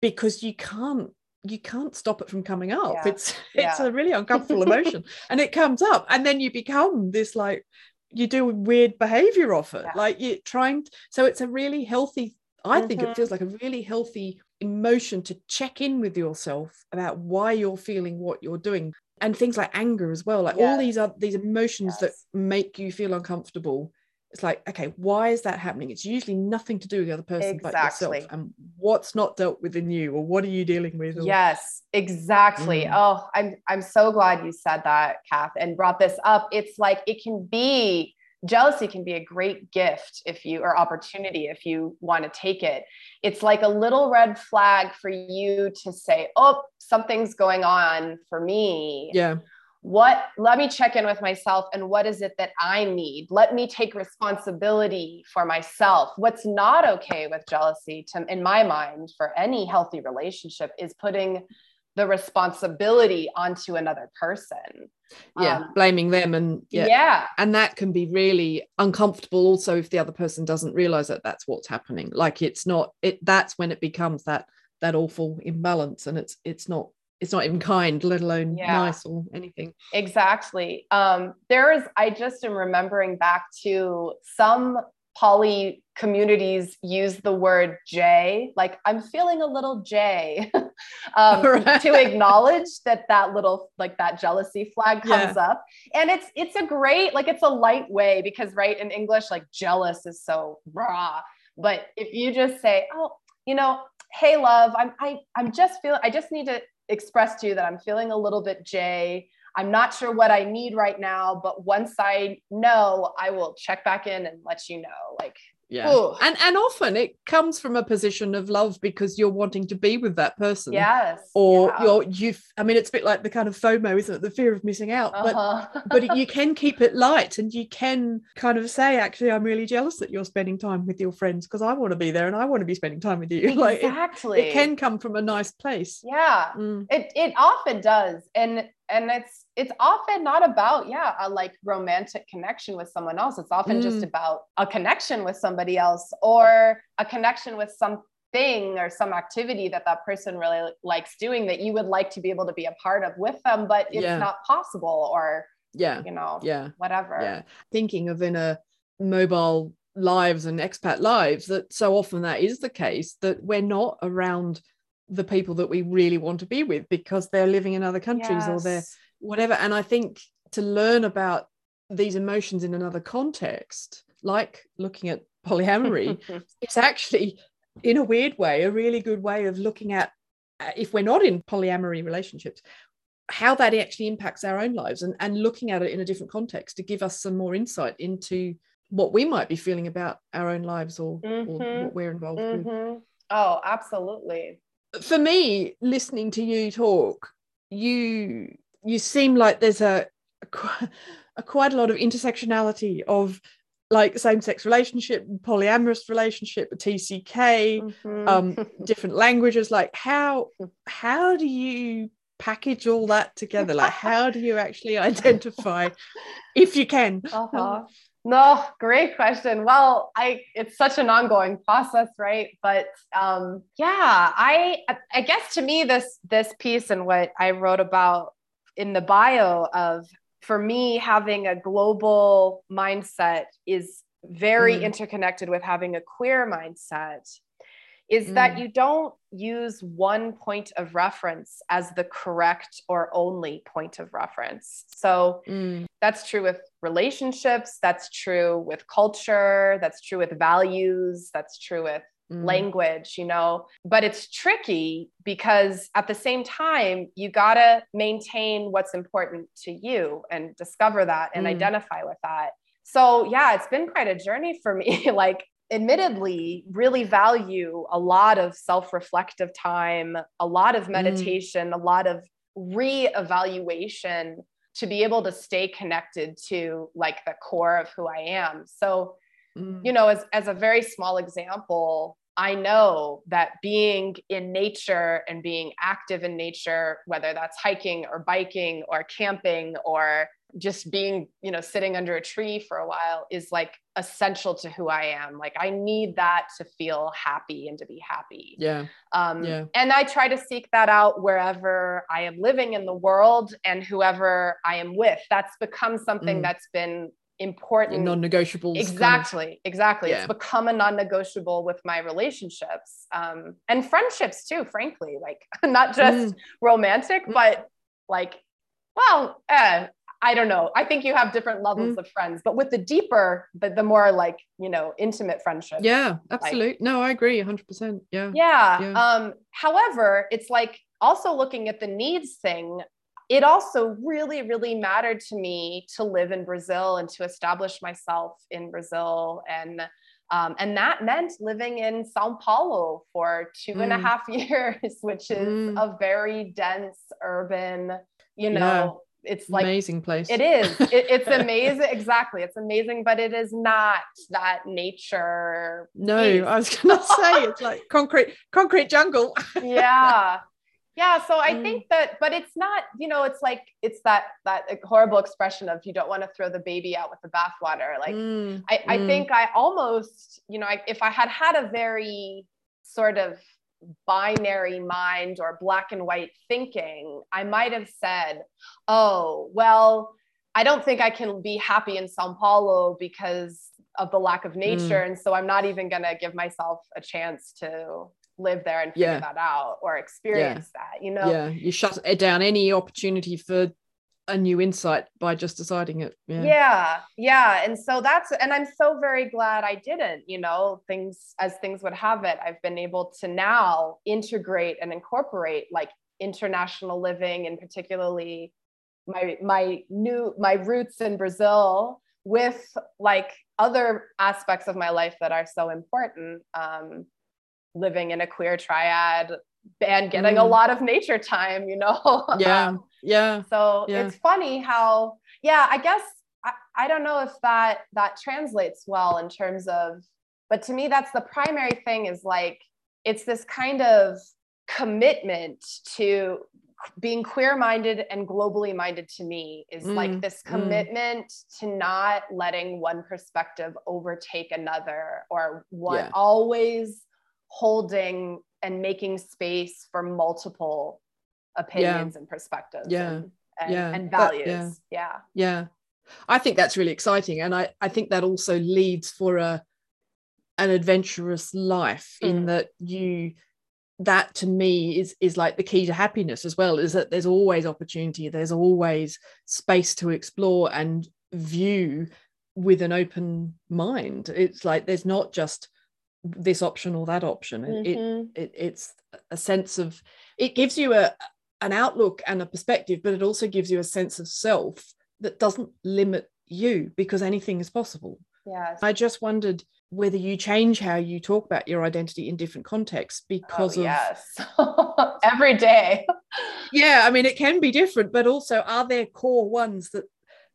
because you can't you can't stop it from coming up yeah. it's it's yeah. a really uncomfortable emotion and it comes up and then you become this like you do weird behavior off it yeah. like you're trying to, so it's a really healthy i mm-hmm. think it feels like a really healthy emotion to check in with yourself about why you're feeling what you're doing and things like anger as well like yes. all these are these emotions yes. that make you feel uncomfortable it's like okay why is that happening it's usually nothing to do with the other person exactly. but yourself and what's not dealt with in you or what are you dealing with or... yes exactly mm. oh i'm i'm so glad you said that kath and brought this up it's like it can be jealousy can be a great gift if you or opportunity if you want to take it. It's like a little red flag for you to say oh something's going on for me. Yeah. What let me check in with myself and what is it that i need? Let me take responsibility for myself. What's not okay with jealousy to, in my mind for any healthy relationship is putting the responsibility onto another person yeah um, blaming them and yeah. yeah and that can be really uncomfortable also if the other person doesn't realize that that's what's happening like it's not it that's when it becomes that that awful imbalance and it's it's not it's not even kind let alone yeah. nice or anything exactly um there is i just am remembering back to some poly communities use the word J, like I'm feeling a little J, um, right. to acknowledge that that little like that jealousy flag comes yeah. up, and it's it's a great like it's a light way because right in English like jealous is so raw, but if you just say oh you know hey love I'm I I'm just feeling I just need to express to you that I'm feeling a little bit J. I'm not sure what I need right now, but once I know, I will check back in and let you know. Like, yeah Ooh. and and often it comes from a position of love because you're wanting to be with that person yes or yeah. you're you i mean it's a bit like the kind of fomo isn't it the fear of missing out uh-huh. but but you can keep it light and you can kind of say actually i'm really jealous that you're spending time with your friends because i want to be there and i want to be spending time with you like exactly it, it can come from a nice place yeah mm. it it often does and and it's it's often not about yeah a like romantic connection with someone else it's often mm. just about a connection with somebody else or a connection with something or some activity that that person really likes doing that you would like to be able to be a part of with them but it's yeah. not possible or yeah you know yeah whatever yeah thinking of in a mobile lives and expat lives that so often that is the case that we're not around the people that we really want to be with because they're living in other countries yes. or they're whatever. And I think to learn about these emotions in another context, like looking at polyamory, it's actually, in a weird way, a really good way of looking at uh, if we're not in polyamory relationships, how that actually impacts our own lives and, and looking at it in a different context to give us some more insight into what we might be feeling about our own lives or, mm-hmm. or what we're involved mm-hmm. with. Oh, absolutely for me, listening to you talk, you you seem like there's a, a, a quite a lot of intersectionality of like same-sex relationship polyamorous relationship tck mm-hmm. um different languages. Like how how do you package all that together? Like how do you actually identify if you can? Uh-huh. no great question. Well i it's such an ongoing process right? But um yeah i i guess to me this this piece and what i wrote about in the bio of for me having a global mindset is very mm. interconnected with having a queer mindset is mm. that you don't use one point of reference as the correct or only point of reference. So mm. that's true with relationships, that's true with culture, that's true with values, that's true with mm. language, you know. But it's tricky because at the same time, you got to maintain what's important to you and discover that and mm. identify with that. So, yeah, it's been quite a journey for me. like, admittedly really value a lot of self-reflective time a lot of mm. meditation mm. a lot of re-evaluation to be able to stay connected to like the core of who i am so mm. you know as, as a very small example i know that being in nature and being active in nature whether that's hiking or biking or camping or just being you know sitting under a tree for a while is like essential to who i am like i need that to feel happy and to be happy yeah um yeah. and i try to seek that out wherever i am living in the world and whoever i am with that's become something mm. that's been important non-negotiable exactly kind of, exactly yeah. it's become a non-negotiable with my relationships um and friendships too frankly like not just mm. romantic mm. but like well eh, I don't know. I think you have different levels mm. of friends, but with the deeper, the, the more like, you know, intimate friendship. Yeah, absolutely. Like, no, I agree 100%. Yeah. yeah. Yeah. Um, however, it's like also looking at the needs thing. It also really, really mattered to me to live in Brazil and to establish myself in Brazil. And um, and that meant living in Sao Paulo for two mm. and a mm. half years, which is mm. a very dense urban, you know, it's like amazing place it is it, it's amazing exactly it's amazing but it is not that nature no i was gonna say it's like concrete concrete jungle yeah yeah so i mm. think that but it's not you know it's like it's that that horrible expression of you don't want to throw the baby out with the bathwater like mm. I, I mm. think i almost you know I, if i had had a very sort of binary mind or black and white thinking, I might have said, oh, well, I don't think I can be happy in Sao Paulo because of the lack of nature. Mm. And so I'm not even going to give myself a chance to live there and figure yeah. that out or experience yeah. that, you know? Yeah, you shut down any opportunity for a new insight by just deciding it. Yeah. yeah. Yeah. And so that's, and I'm so very glad I didn't, you know, things as things would have it. I've been able to now integrate and incorporate like international living and particularly my, my new, my roots in Brazil with like other aspects of my life that are so important. Um, living in a queer triad, and getting mm. a lot of nature time, you know? Yeah. Um, yeah. So yeah. it's funny how, yeah, I guess I, I don't know if that that translates well in terms of, but to me, that's the primary thing is like it's this kind of commitment to being queer minded and globally minded to me is mm, like this mm. commitment mm. to not letting one perspective overtake another or one yeah. always holding and making space for multiple opinions yeah. and perspectives yeah and, and, yeah and values yeah. yeah yeah i think that's really exciting and i i think that also leads for a an adventurous life mm. in that you that to me is is like the key to happiness as well is that there's always opportunity there's always space to explore and view with an open mind it's like there's not just this option or that option mm-hmm. it, it, it's a sense of it gives you a an outlook and a perspective but it also gives you a sense of self that doesn't limit you because anything is possible. Yeah i just wondered whether you change how you talk about your identity in different contexts because oh, of yes. Every day. Yeah i mean it can be different but also are there core ones that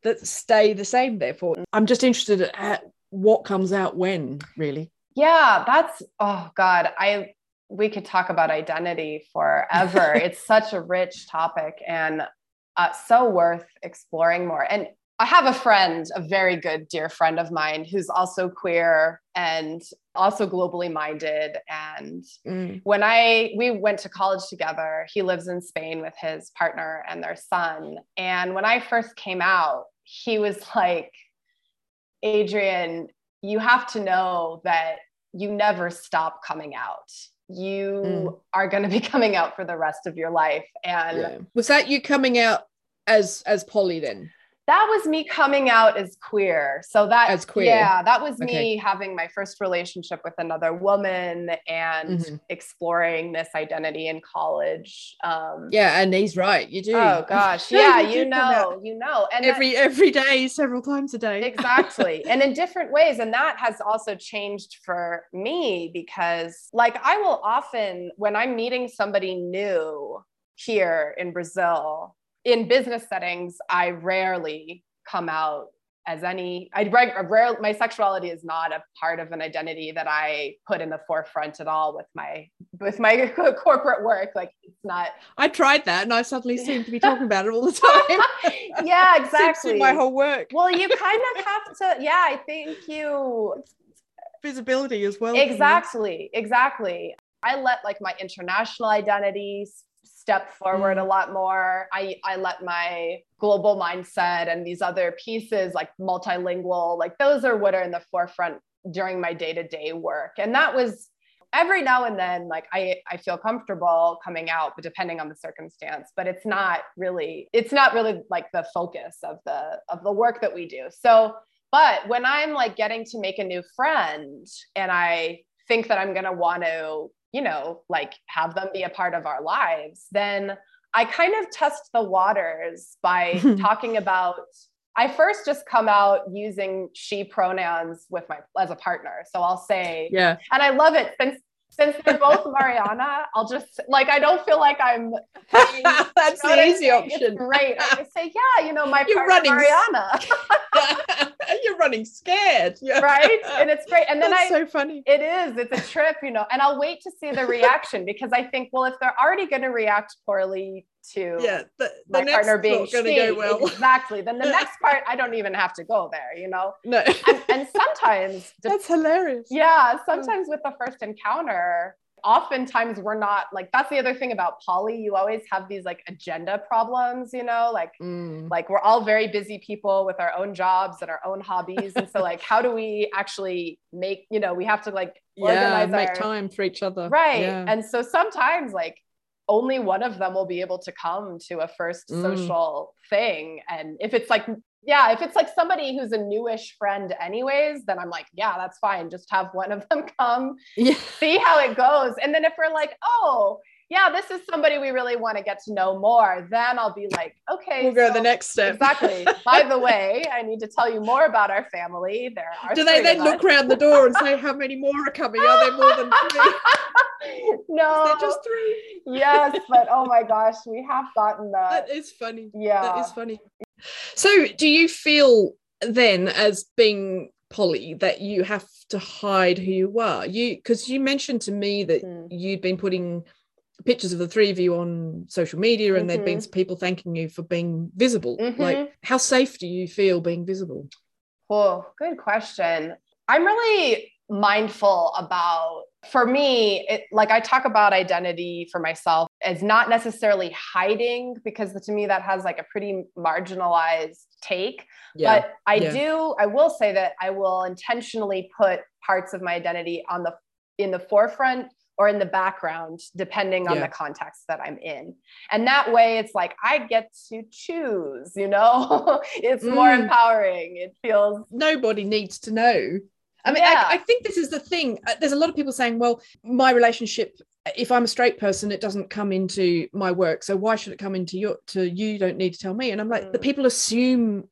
that stay the same therefore? I'm just interested at what comes out when really yeah that's oh god i we could talk about identity forever it's such a rich topic and uh, so worth exploring more and I have a friend, a very good dear friend of mine, who's also queer and also globally minded. And mm. when I we went to college together, he lives in Spain with his partner and their son. And when I first came out, he was like, Adrienne, you have to know that you never stop coming out. You mm. are going to be coming out for the rest of your life. And yeah. was that you coming out as as poly then? That was me coming out as queer. So that as queer. Yeah, that was okay. me having my first relationship with another woman and mm-hmm. exploring this identity in college. Um, yeah, and he's right. You do. Oh gosh, yeah, you know, you know, and every that, every day, several times a day. exactly, and in different ways, and that has also changed for me because, like, I will often when I'm meeting somebody new here in Brazil in business settings, I rarely come out as any I rare my sexuality is not a part of an identity that I put in the forefront at all with my with my corporate work. Like it's not. I tried that and I suddenly seem to be talking about it all the time. Yeah exactly my whole work. Well you kind of have to yeah I think you visibility as well exactly exactly. I let like my international identities step forward mm. a lot more. I, I let my global mindset and these other pieces like multilingual, like those are what are in the forefront during my day-to-day work. And that was every now and then, like I, I feel comfortable coming out, but depending on the circumstance, but it's not really, it's not really like the focus of the of the work that we do. So, but when I'm like getting to make a new friend and I think that I'm gonna want to you know, like have them be a part of our lives, then I kind of test the waters by talking about I first just come out using she pronouns with my as a partner. So I'll say, yeah. And I love it since since they're both Mariana, I'll just like I don't feel like I'm. That's the easy option. It's great. I just say, yeah, you know, my You're running Mariana. You're running scared, yeah. right? And it's great. And then That's I, so funny. It is. It's a trip, you know. And I'll wait to see the reaction because I think, well, if they're already going to react poorly to yeah, the, the my partner being going to go well. Exactly. Then the next part, I don't even have to go there, you know? No. and, and sometimes that's hilarious. Yeah. Sometimes with the first encounter, oftentimes we're not like that's the other thing about poly you always have these like agenda problems you know like mm. like we're all very busy people with our own jobs and our own hobbies and so like how do we actually make you know we have to like yeah make our, time for each other right yeah. and so sometimes like only one of them will be able to come to a first mm. social thing. And if it's like, yeah, if it's like somebody who's a newish friend, anyways, then I'm like, yeah, that's fine. Just have one of them come, yeah. see how it goes. And then if we're like, oh, yeah, this is somebody we really want to get to know more, then I'll be like, okay, we'll so, go the next step. Exactly. By the way, I need to tell you more about our family. There are. Do they then look around the door and say, how many more are coming? Are there more than three? no, they're just three. yes, but oh my gosh, we have gotten that. That is funny. Yeah, that is funny. So, do you feel then, as being poly that you have to hide who you are you because you mentioned to me that mm. you'd been putting pictures of the three of you on social media and mm-hmm. there'd been mm-hmm. people thanking you for being visible mm-hmm. like how safe do you feel being visible oh good question i'm really mindful about for me it, like i talk about identity for myself as not necessarily hiding because to me that has like a pretty marginalized take yeah. but i yeah. do i will say that i will intentionally put parts of my identity on the in the forefront or in the background, depending on yeah. the context that I'm in. And that way, it's like I get to choose, you know, it's mm. more empowering. It feels. Nobody needs to know. I mean, yeah. I, I, think this is the thing. Uh, there's a lot of people saying, well, my relationship, if I'm a straight person, it doesn't come into my work. So why should it come into your, to you? Don't need to tell me. And I'm like, mm. the people assume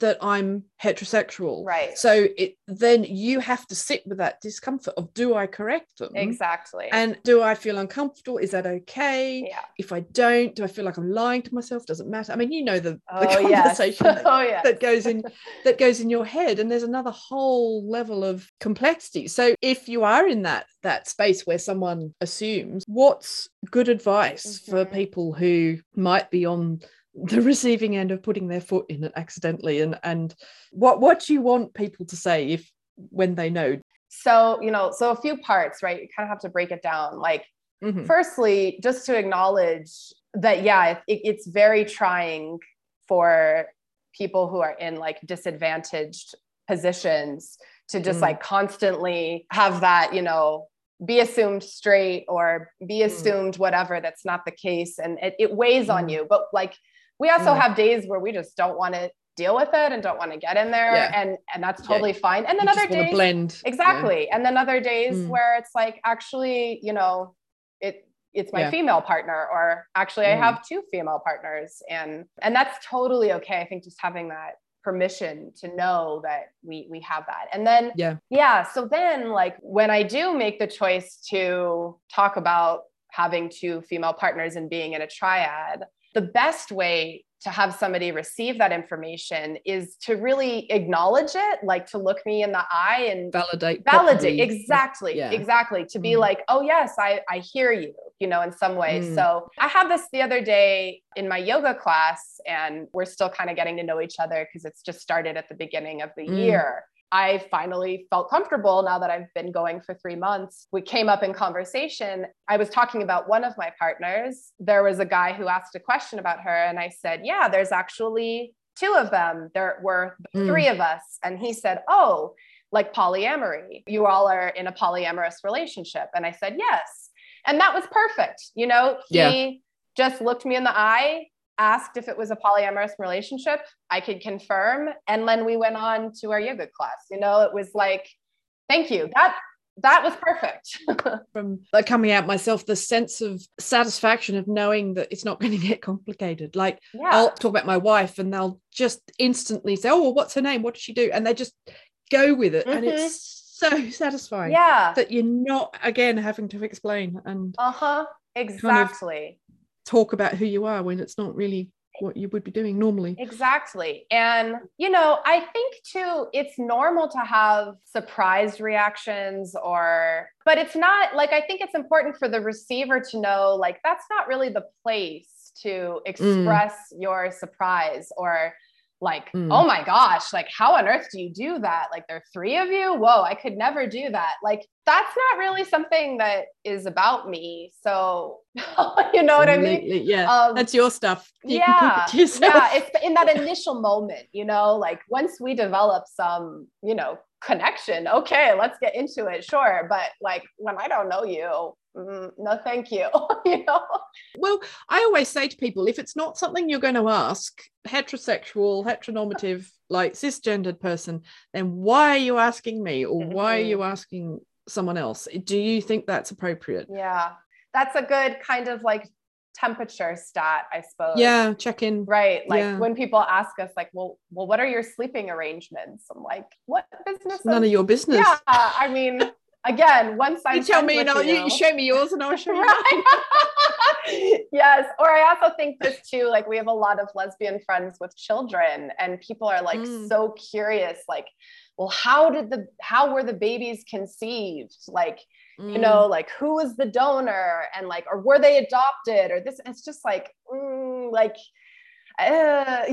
that I'm heterosexual. Right. So it then you have to sit with that discomfort of do I correct them? Exactly. And do I feel uncomfortable? Is that okay? yeah. If I don't, do I feel like I'm lying to myself? Does it matter? I mean, you know the, the Oh yes. conversation that, oh yeah. that goes in that goes in your head. And there's another whole level of complexity. So if you are in that that space where someone assumes, what's good advice for Mhm. people who might be on the receiving end of putting their foot in it accidentally and and what what do you want people to say if when they know So, you know, so a few parts, right? You kind of have to break it down. Like, Mhm. firstly, just to acknowledge that, yeah, it, it's very trying for people who are in like disadvantaged positions to just Mm. like constantly have that, you know, be assumed straight or be Mm. assumed whatever. That's not the case. And it, it weighs on Mm. you. But like, we also Mm. have days where we just don't want to deal with it and don't want to get in there. Yeah. And, and that's Yeah. totally fine. And then You other days, blend Yeah. exactly and then other days Mm. where it's like actually you know it it's my Yeah. female partner or actually i Mm. have two female partners and and that's totally okay i think just having that permission to know that we we have that and then yeah yeah so then like when i do make the choice to talk about having two female partners and being in a triad the best way to have somebody receive that information is to really acknowledge it like to look me in the eye and validate validate properly. exactly Yeah. exactly to be Mm. like oh yes i i hear you you know in some ways Mm. so i had this the other day in my yoga class and we're still kind of getting to know each other because it's just started at the beginning of the Mm. year I finally felt comfortable now that I've been going for three months. We came up in conversation. I was talking about one of my partners. There was a guy who asked a question about her, and I said, Yeah, there's actually two of them. There were Mm. three of us. And he said, Oh, like polyamory. You all are in a polyamorous relationship. And I said, Yes. And that was perfect. You know, he Yeah. just looked me in the eye, asked if it was a polyamorous relationship. I could confirm. And then we went on to our yoga class. You know, it was like, thank you. That that was perfect. from like coming out myself the sense of satisfaction of knowing that it's not going to get complicated like yeah. i'll talk about my wife and they'll just instantly say oh well, what's her name what does she do and they just go with it and it's so satisfying yeah. that you're not again having to explain and Uh-huh. Exactly. Talk about who you are when it's not really what you would be doing normally Exactly. And, you know, I think too, it's normal to have surprise reactions or, but it's not like, I think it's important for the receiver to know, like, that's not really the place to mm. express your surprise or, like, Mm. oh my gosh, like, how on earth do you do that? Like, there are three of you? Whoa, I could never do that. Like, that's not really something that is about me. So, you know what I mean? Yeah Um, that's your stuff you yeah, it yeah. It's in that initial moment, you know, like once we develop some, you know, connection, okay, let's get into it, sure. But like when I don't know you, mm, no, thank you, you know. Well, I always say to people if it's not something you're going to ask, heterosexual, heteronormative, like cisgendered person, then why are you asking me or why are you asking someone else? Do you think that's appropriate? Yeah, that's a good kind of like temperature stat, I suppose. Yeah, check in. Right. Like Yeah. when people ask us, like, well, well, what are your sleeping arrangements? I'm like, what business? None of your business. Yeah. I mean, again, once I You tell me, and I'll, you, you show me yours, and I'll show you. mine. yes or i also think this too like we have a lot of lesbian friends with children and people are like Mm. so curious like well how did the how were the babies conceived like you Mm. know like who was the donor and like or were they adopted or this it's just like mm, like uh,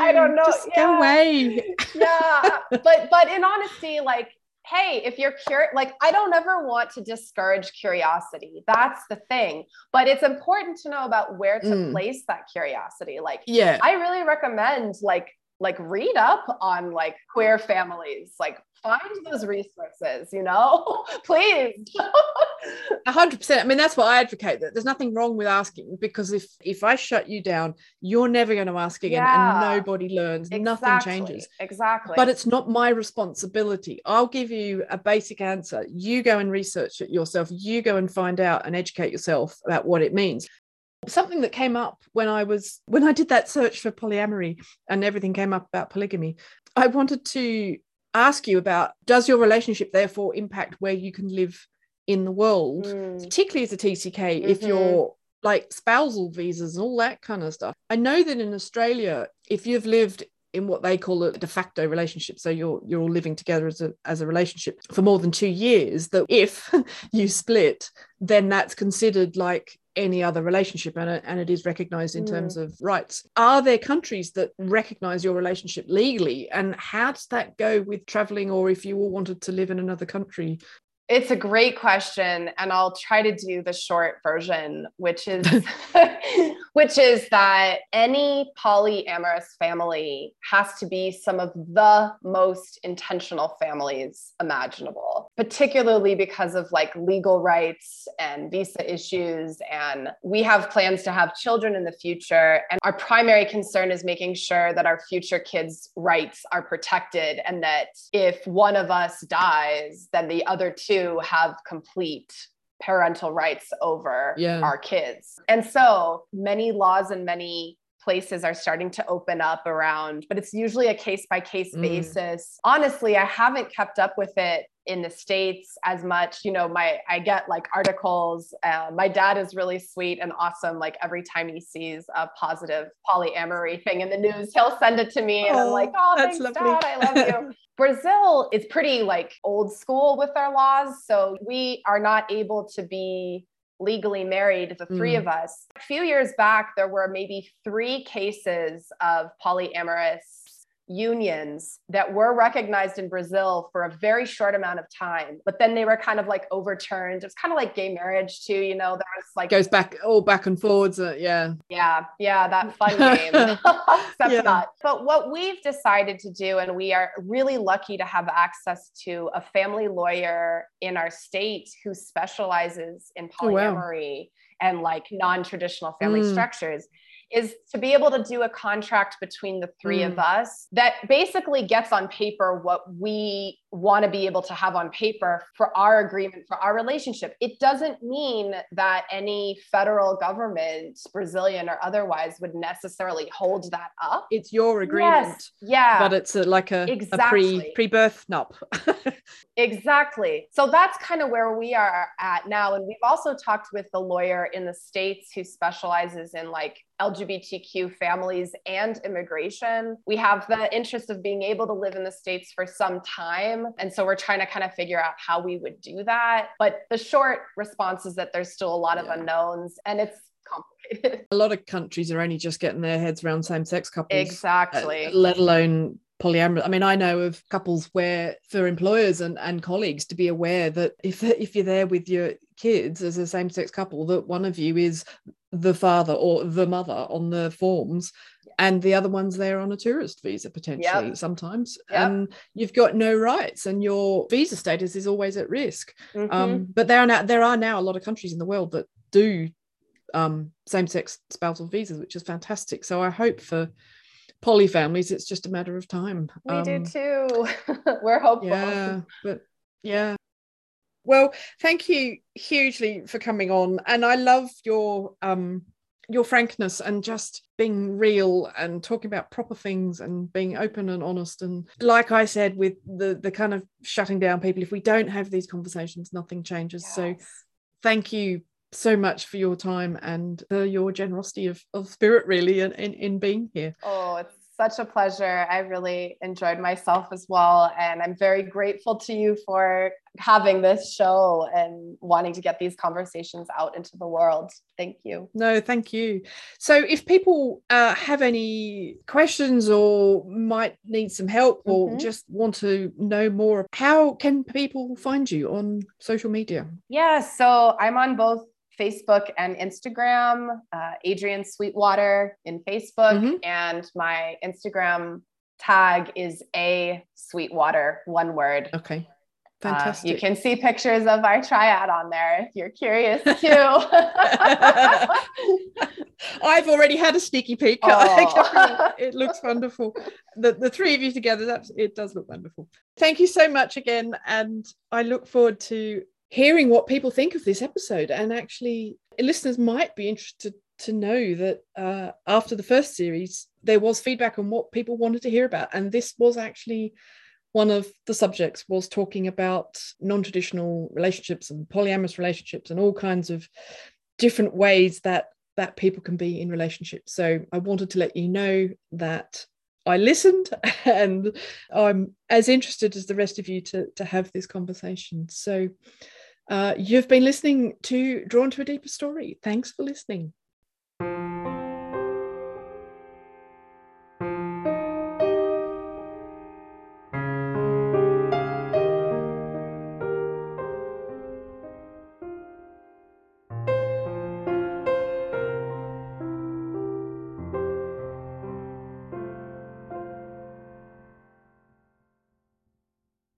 i don't know Just yeah go away. yeah but but in honesty like hey if you're curious like i don't ever want to discourage curiosity that's the thing but it's important to know about where to Mm. place that curiosity like Yeah. i really recommend like like read up on like queer families like find those resources you know please A hundred percent. I mean, that's what I advocate. That there's nothing wrong with asking because if if I shut you down, you're never going to ask again, Yeah. and nobody learns. Nothing changes. exactly But it's not my responsibility. I'll give you a basic answer. You go and research it yourself. You go and find out and educate yourself about what it means. something that came up when I was when I did that search for polyamory and everything came up about polygamy. I wanted to ask you about does your relationship therefore impact where you can live in the world, mm. particularly as a TCK, mm-hmm. if you're like spousal visas and all that kind of stuff. I know that in Australia, if you've lived in what they call a de facto relationship so you're you're all living together as a as a relationship for more than 2 years that if you split then that's considered like any other relationship and, and it is recognized in mm. terms of rights are there countries that recognize your relationship legally and how does that go with traveling or if you all wanted to live in another country it's a great question and I'll try to do the short version which is which is that any polyamorous family has to be some of the most intentional families imaginable particularly because of like legal rights and visa issues and we have plans to have children in the future and our primary concern is making sure that our future kids rights are protected and that if one of us dies then the other two have complete parental rights over yeah. our kids. And so many laws and many places are starting to open up around, but it's usually a case by case basis. Honestly, I haven't kept up with it in the states as much you know my i get like articles uh, my dad is really sweet and awesome like every time he sees a positive polyamory thing in the news he'll send it to me and i'm like oh thanks lovely. dad i love you Brazil is pretty like old school with their laws. So we are not able to be legally married, the three mm. of us. A few years back, there were maybe three cases of polyamorous unions that were recognized in Brazil for a very short amount of time, but then they were kind of like overturned. It's kind of like gay marriage too, you know. There was like goes back all back and forwards. Uh, yeah, yeah, yeah, that fun game. Except yeah. not. But what we've decided to do, and we are really lucky to have access to a family lawyer in our state who specializes in polyamory. Oh, wow. And like non traditional family mm. structures is to be able to do a contract between the three mm. of us that basically gets on paper what we want to be able to have on paper for our agreement for our relationship. It doesn't mean that any federal government brazilian or otherwise would necessarily hold that up. It's your agreement yes, yeah. but it's a, like a, exactly. a pre pre-birth nup exactly. So that's kind of where we are at now. And we've also talked with the lawyer in the states who specializes in like LGBTQ families and immigration. We have the interest of being able to live in the States for some time. And so we're trying to kind of figure out how we would do that. But the short response is that there's still a lot of yeah. unknowns and it's complicated. A lot of countries are only just getting their heads around same sex couples. Exactly. Uh, let alone polyamorous. I mean, I know of couples where for employers and, and colleagues to be aware that if if you're there with your kids as a same-sex couple, that one of you is the father or the mother on the forms and the other one's there on a tourist visa potentially yep. sometimes yep. and you've got no rights and your visa status is always at risk mm-hmm. um, but there are now there are now a lot of countries in the world that do um, same-sex spousal visas which is fantastic so i hope for poly families it's just a matter of time. We um, do too. We're hopeful. Yeah but yeah. Well, thank you hugely for coming on, and I love your um your frankness and just being real and talking about proper things and being open and honest. And like i said with the the kind of shutting down people if we don't have these conversations nothing changes. Yes. so thank you so much for your time and your generosity of, of spirit really in, in, in being here oh it's such a pleasure. I really enjoyed myself as well. And I'm very grateful to you for having this show and wanting to get these conversations out into the world. Thank you. No, thank you. So, if people uh, have any questions or might need some help or mm-hmm. just want to know more, how can people find you on social media? Yeah, so I'm on both Facebook and Instagram, uh, Adrienne Sweetwater in Facebook, mm-hmm. and my Instagram tag is a Sweetwater, one word. Okay. Fantastic. Uh, you can see pictures of our triad on there if you're curious too. I've already had a sneaky peek. Oh. it looks wonderful. The, the three of you together, that's, it does look wonderful. Thank you so much again. And I look forward to hearing what people think of this episode and actually listeners might be interested to know that uh, after the first series, there was feedback on what people wanted to hear about, and this was actually one of the subjects was talking about non-traditional relationships and polyamorous relationships and all kinds of different ways that that people can be in relationships. So I wanted to let you know that I listened and I'm as interested as the rest of you to, to have this conversation. So uh, you've been listening to Drawn to a Deeper Story. Thanks for listening.